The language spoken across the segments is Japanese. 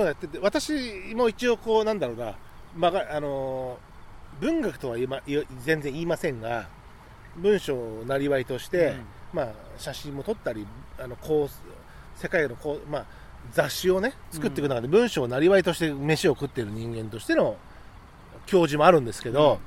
そういうのやってて私も一応こうなんだろうな、まああのー文学とは言いま全然言いませんが文章をなりわいとして、まあ、写真も撮ったりあのこう世界のこう、まあ、雑誌をね作っていく中で文章をなりわいとして飯を食っている人間としての教授もあるんですけど、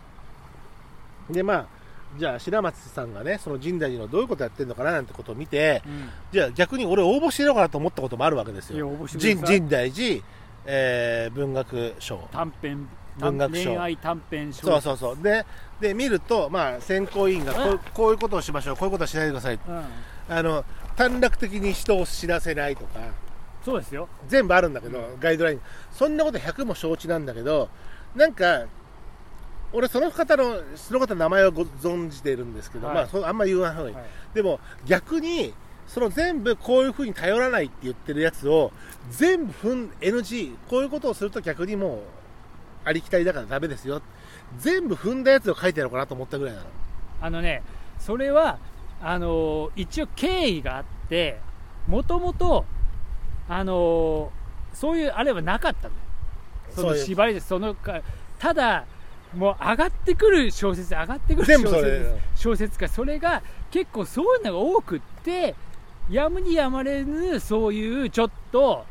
でまあじゃあ白松さんがねその深大寺のどういうことやってるのかななんてことを見てうん。じゃあ逆に俺応募してやろうかなと思ったこともあるわけですよ。深深大寺、えー文学賞。短編文学賞。恋愛短編小そうそうそう。でで見ると、まあ、選考委員がこうこういうことをしましょう。こういうことはしないでください。うん。あの短絡的に人を知らせないとか。そうですよ。全部あるんだけど、ガイドライン。そんなこと100も承知なんだけどなんか俺その方のその方の名前はご存じているんですけど、はい。まああんま言わない。方がいい、はい。でも逆にその全部こういうふうに頼らないって言ってるやつを全部 NG こういうことをすると逆にもうありきたりだからダメですよ。全部踏んだやつを書いてやろうかなと思ったぐらいなの。あのねそれはあのー一応経緯があってもともとあのーそういうあれはなかったのよ。その縛りですそのかただもう上がってくる小説上がってくる小全部それ。説小説家それが結構そういうのが多くってやむにやまれぬそういうちょっと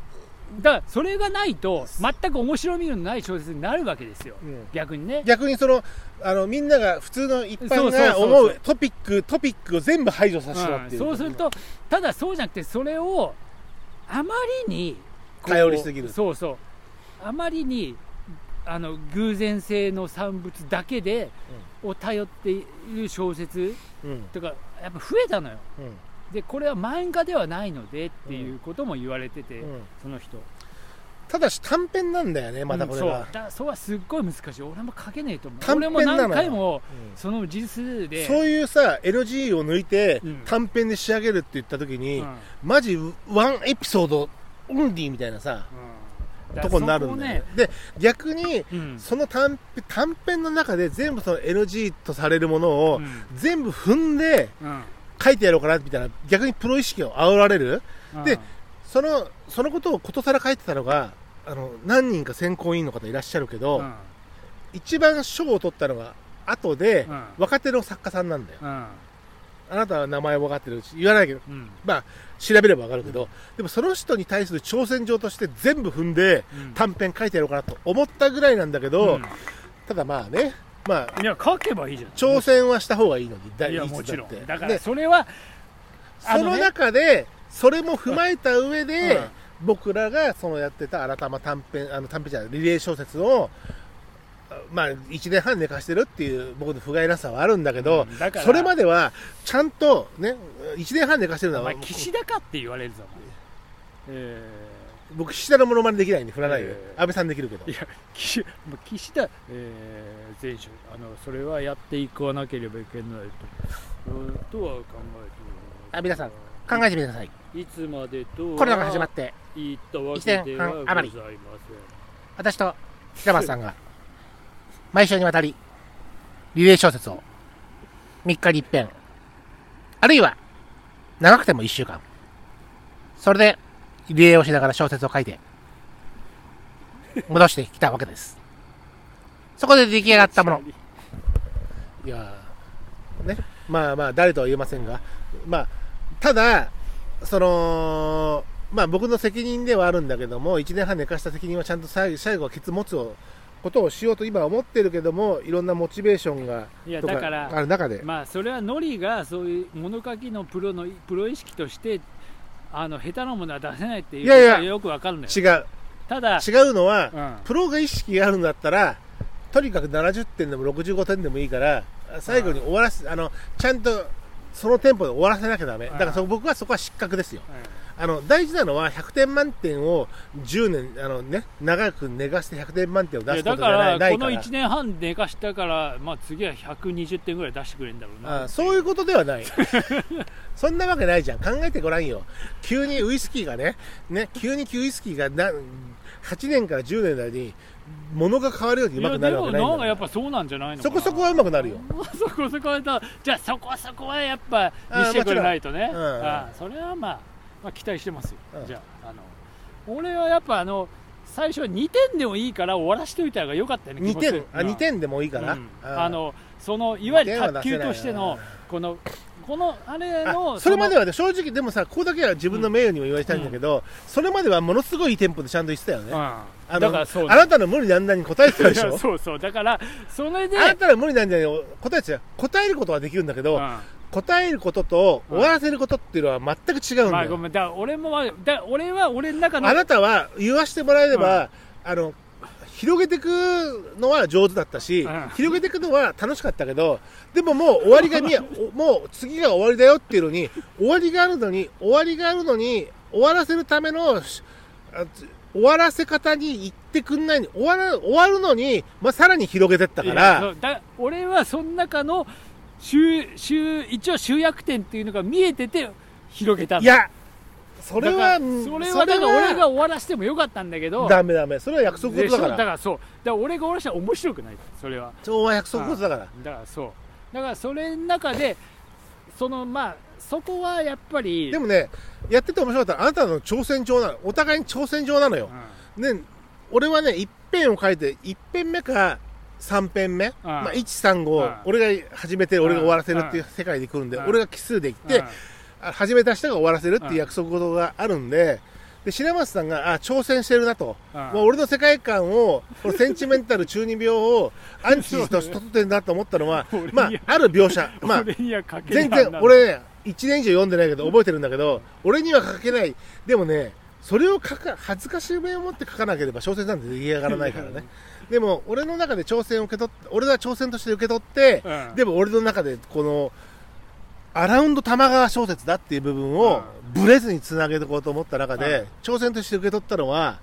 だからそれがないと全く面白みのない小説になるわけですよ、うん。逆にね。逆にそのあのみんなが普通の一般そうそうがそうそう。思うトピックトピックを全部排除させろっていう、そうするとただそうじゃなくてそれをあまりにこう頼りすぎる。そうそう。あまりにあの偶然性の産物だけで、を頼っている小説うん。とかやっぱ増えたのよ。うん。でこれは漫画ではないのでっていうことも言われてて、うん。その人。ただし短編なんだよねまたこれうんそう。がだ、それはすっごい難しい。俺も書けねえと思う。短俺も編なのよ。何回もうん。その字数で。そういうさ NG を抜いてうん。短編で仕上げるって言った時に、うん。マジワンエピソードオンリーみたいなさうんとこになるんだよね。で逆にその短短編の中で全部その NG とされるものをうん。全部踏んでうん。書いてやろうかなみたいな逆にプロ意識を煽られる。うん。でそのそのことをことさら書いてたのがあの何人か選考委員の方いらっしゃるけど、うん。一番賞を取ったのが後で、うん。若手の作家さんなんだよ。うん。あなたは名前分かってるし言わないけど。うん。まあ調べれば分かるけど、でもその人に対する挑戦状として全部踏んでうん。短編書いてやろうかなと思ったぐらいなんだけど、うん。ただまあねまあいや書けばいいじゃん。挑戦はした方がいいのにだいやもちろん。だからでそれはあそのね中でそれも踏まえた上で、うん。僕らがそのやってた改ま短編あの短編じゃないリレー小説をまあ1年半寝かしてるっていう僕の不甲斐なさはあるんだけど、うんだからそれまではちゃんとね1年半寝かしてるのはお前岸田かって言われるぞえ僕岸田のモノマネできないんで振らないよ、えー。安倍さんできるけど。ーいや岸岸田、えー、前者あのそれはやっていかなければいけないとうんとは考えてあ皆さん考えてみてください。いつまでとコロナが始まって言ったわけ一ではご年半余り。私と平松さんが毎週にわたりリレー小説を3日に一遍あるいは長くても1週間。それでリレーをしながら小説を書いて戻してきたわけです。そこで出来上がったもの。いやーね。まあまあ誰とは言えませんが。まあただそのまあ僕の責任ではあるんだけども1年半寝かした責任はちゃんと最後最後はケツ持つをことをしようと今は思ってるけどもいろんなモチベーションがいやとだからある中で、まあそれはノリがそういう物書きのプロのプロ意識としてあの下手なものは出せないっていういやいやよくわかるのよ。違う。ただ、違うのは、うん。プロが意識があるんだったらとにかく70点でも65点でもいいから最後に終わらせあのちゃんとそのテンポで終わらせなきゃダメ。だからそ僕はそこは失格ですよあの大事なのは100点満点を10年あの、ね、長く寝かして100点満点を出すことじゃだからこのないないから。1年半寝かしたから、まあ、次は120点ぐらい出してくれるんだろうな。あそういうことではない。そんなわけないじゃん。考えてごらんよ。急にウイスキーがねね急にウイスキーがな8年から10年の間に物が変わるようにうまくなるわけないん。だかやっかぱそうなんじゃないのそこそこはうまくなるよ。そこそこは だ。じゃあそこそこはやっぱ見せてくれないとね。もちろん。うん。あそれはまあ、まあ、期待してますよ、うん。じゃああの俺はやっぱあの最初は2点でもいいから終わらしといた方が良かったよね2点あうん。2点でもいいかな、うん。ああのそのいわゆる卓球としてのこのこのあれのあそれまでははね正直でもさここだけは自分の名誉にも言われたいんだけど、それまではものすごいいいテンポでちゃんと言ってたよね、あだのからそうあなたの無理難題に答えてたでしょ？そうそう。だからそれであなたの無理難題に答えてたよ。答えることはできるんだけど、うん答えることと終わらせることっていうのは全く違うんまあだよ、ごめん。だ俺もだ俺は俺の中のあなたは言わせてもらえれば、あの広げていくのは上手だったし、うん。広げていくのは楽しかったけどでももう終わりが見 もう次が終わりだよっていうのに終わりがあるのに終わりがあるのに終わらせるための終わらせ方に言ってくんないに終わら終わるのに、まあ、さらに広げてったから。俺はその中の集集一応集約点っていうのが見えてて広げたいやそれはそれはだから俺が終わらせてもよかったんだけど。ダメダメ。それは約束事だから。だからそう。だから俺が終わらせたら面白くない。それは。それは約束事だから。だからそう。だからそれの中でそのまあそこはやっぱりでもねやってて面白かったあなたの挑戦状なの。お互いに挑戦状なのよ、ね、俺はね、1編を書いて、1編目か3編目、まあ、1、3、うん。5、俺が始めて、俺が終わらせるっていう世界で来るんで、うん。俺が奇数で行って、あ始めた人が終わらせるっていう約束事があるんで、で白松さんがあ挑戦してるなと、うん。まあ、俺の世界観を、このセンチメンタル中二病を アンチとして取ってるなと思ったのはまあ、ある描写、まあ、全然俺ね1年以上読んでないけど覚えてるんだけど俺には書けない。でもねそれを書か恥ずかしい面を持って書かなければ小説なんて出来上がらないからねでも俺の中で挑戦を受け取って俺は挑戦として受け取って、うんでも俺の中でこのアラウンド玉川小説だっていう部分をブレずにつなげていこうと思った中で、うん挑戦として受け取ったのは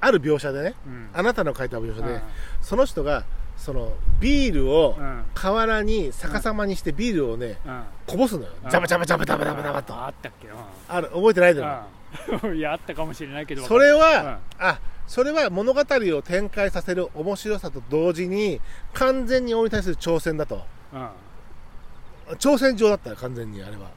ある描写でねうんあなたの書いた描写で、うんその人がそのビールをうん河原に逆さまにしてビールをね、うんこぼすのよ。ジャバジャバジャバジャバジャバジャバと。あったっけある、覚えてないだろ。う んいやあったかもしれないけど。それは、あ、それは物語を展開させる面白さと同時に、完全に俺に対する挑戦だと。うんうん。挑戦状だったよ、完全にあれは。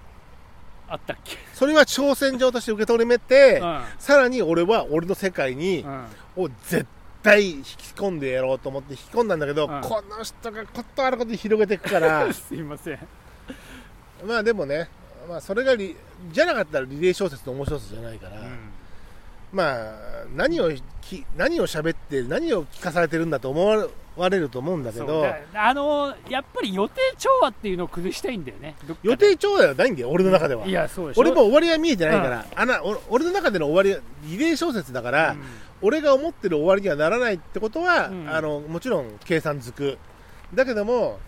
あったっけ？それは挑戦状として受け取りめて、うん。さらに俺は俺の世界に、うん。を絶対引き込んでやろうと思って引き込んだんだけど、うん。この人がことあることに広げていくから、すいません。まあでもね、まあそれがリ、じゃなかったらリレー小説の面白さじゃないから、うん。まあ、何をき何を喋って何を聞かされてるんだと思われると思うんだけどだあのやっぱり予定調和っていうのを崩したいんだよね。予定調和ではないんだよ俺の中では、いやそうでしょ。俺も終わりは見えてないから、あなお俺の中での終わりはリレー小説だから、うん。俺が思ってる終わりにはならないってことは、うん。あのもちろん計算づく。だけども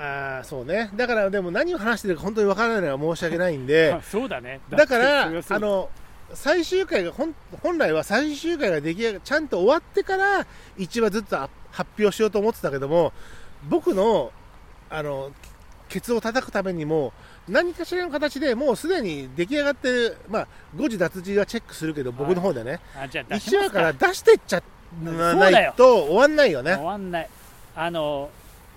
あーそうね。だからでも何を話してるか本当にわからないのは申し訳ないんであ そうだね。だからあの最終回が本本来は最終回が出来上がちゃんと終わってから1話ずつあ発表しようと思ってたけども僕のあのケツを叩くためにも何かしらの形でもうすでに出来上がってる、まあ、誤字脱字はチェックするけど僕の方でね、あじゃあ出し1話から出してっちゃなだよいと終わんないよ終ねわんない。あの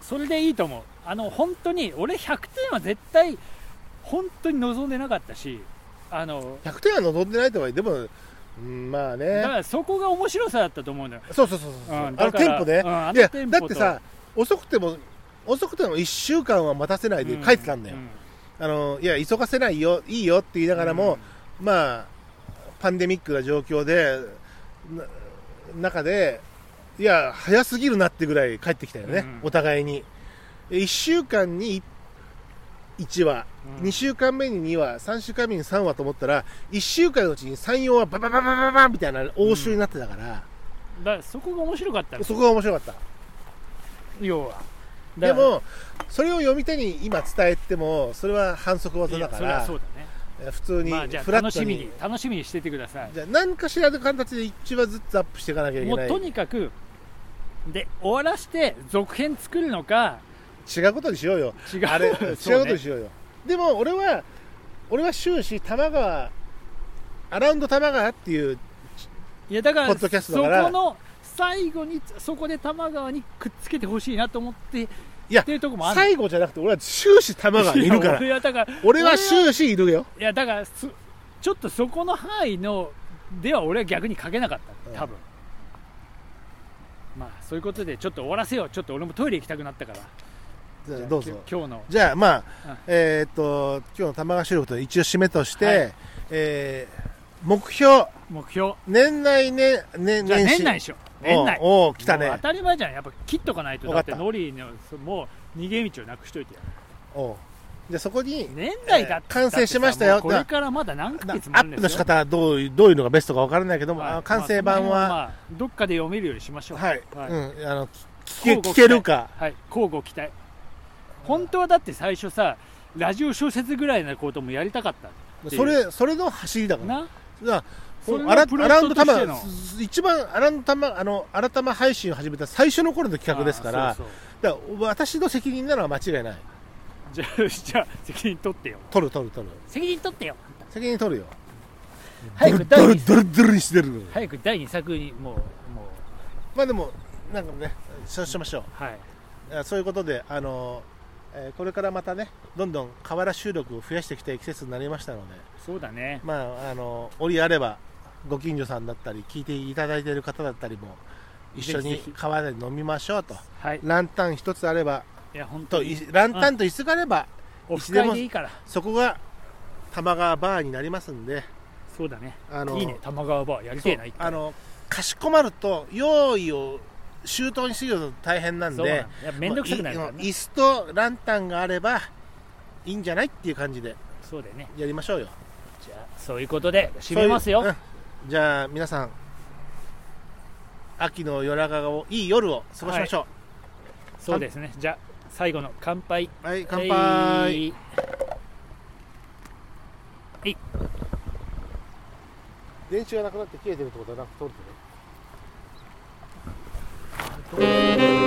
それでいいと思うあの本当に俺100点は絶対本当に望んでなかったしあの100点は望んでないとはいえでも、うんまあだかねらそこが面白さだったと思うのよ。そうそうそうそう、うんあのテンポね、うんあのいやテンポと。だってさ遅くても遅くても1週間は待たせないで書いてたんだよ、あのいや急がせないよいいよって言いながらも、まあパンデミックな状況でな中でいや早すぎるなってぐらい帰ってきたよね、うん。お互いに1週間に1話、うん。2週間目に2話。3週間目に3話と思ったら1週間のうちに34話バババババババンみたいな応酬になってたから、だからそこが面白かったのそこが面白かった要はでもそれを読み手に今伝えてもそれは反則技だからはそうだね普通にフラットに楽しみに楽しみにしててくださいじゃあ何かしらの形で1話ずつアップしていかなきゃいけないもうとにかくで終わらして続編作るのか違うことにしようよ。違う。あれ 違うことにしようよ。でも俺は俺は終始玉川アラウンド玉川っていういやだからポッドキャストだから。そこの最後にそこで玉川にくっつけてほしいなと思っていやっていうとこもある。最後じゃなくて俺は終始玉川にいるから。いや俺はだから俺は終始いるよ。いやだからすちょっとそこの範囲のでは俺は逆に書けなかった。うん。多分、まあそういうことでちょっと終わらせよう。ちょっと俺もトイレ行きたくなったからじゃあどうぞ。今日の。じゃあまあ、うん。えーっと今日の玉川収録と一応締めとして、はい。えー目標。目標。年内ねね年始。年内でしょ。年内。おうおう来たね。当たり前じゃん。やっぱ切っとかないと。だってノリのもう逃げ道をなくしといてよ。おう。じゃあそこに年内だえー完成しましたよ。これからまだ何ヶ月もあるんですよ。ップの仕方はどういうどういうのがベストかわからないけども、はい。あ完成版は、まあまあどっかで読めるようにしましょう。はい、はい。うん、あの聞け聞けるか。はい。交互期待本当はだって最初さラジオ小説ぐらいなこともやりたかったそれそれの走りだから。な？だからそれアランド一番アラウンド玉あの新玉配信を始めた最初の頃の企画ですからあーそうそう。だから私の責任なのは間違いない。じゃあじゃあ責任取ってよ。取る取る取る。責任取ってよ。責任取るよ。早くドル第二ドルドルにしてる早く第2作にもうもう。まあでもなんかねそうしましょはい、うあそういうことであの、えーこれからまたねどんどん河原収録を増やしていきたい季節になりましたので。そうだね。まああの折あればご近所さんだったり聞いていただいている方だったりも一緒に川で飲みましょうと。はい。ランタン一つあればいや本当ランタンと椅子があればオフ会でいいから。そこが玉川バーになりますんで。そうだね。あのいいね。玉川バーやりそう。てえなあのかしこまると用意を周到にするの大変なんで面倒くさくなるね。椅子とランタンがあればいいんじゃないっていう感じでそうだよね。やりましょうよ。じゃあそういうことで締めますよ。そういううん。じゃあ皆さん秋の夜長をいい夜を過ごしましょそうですね。じゃあ最後の乾杯。うはい、乾杯、はい。電池がなくなって消えてるってことはなく通って Música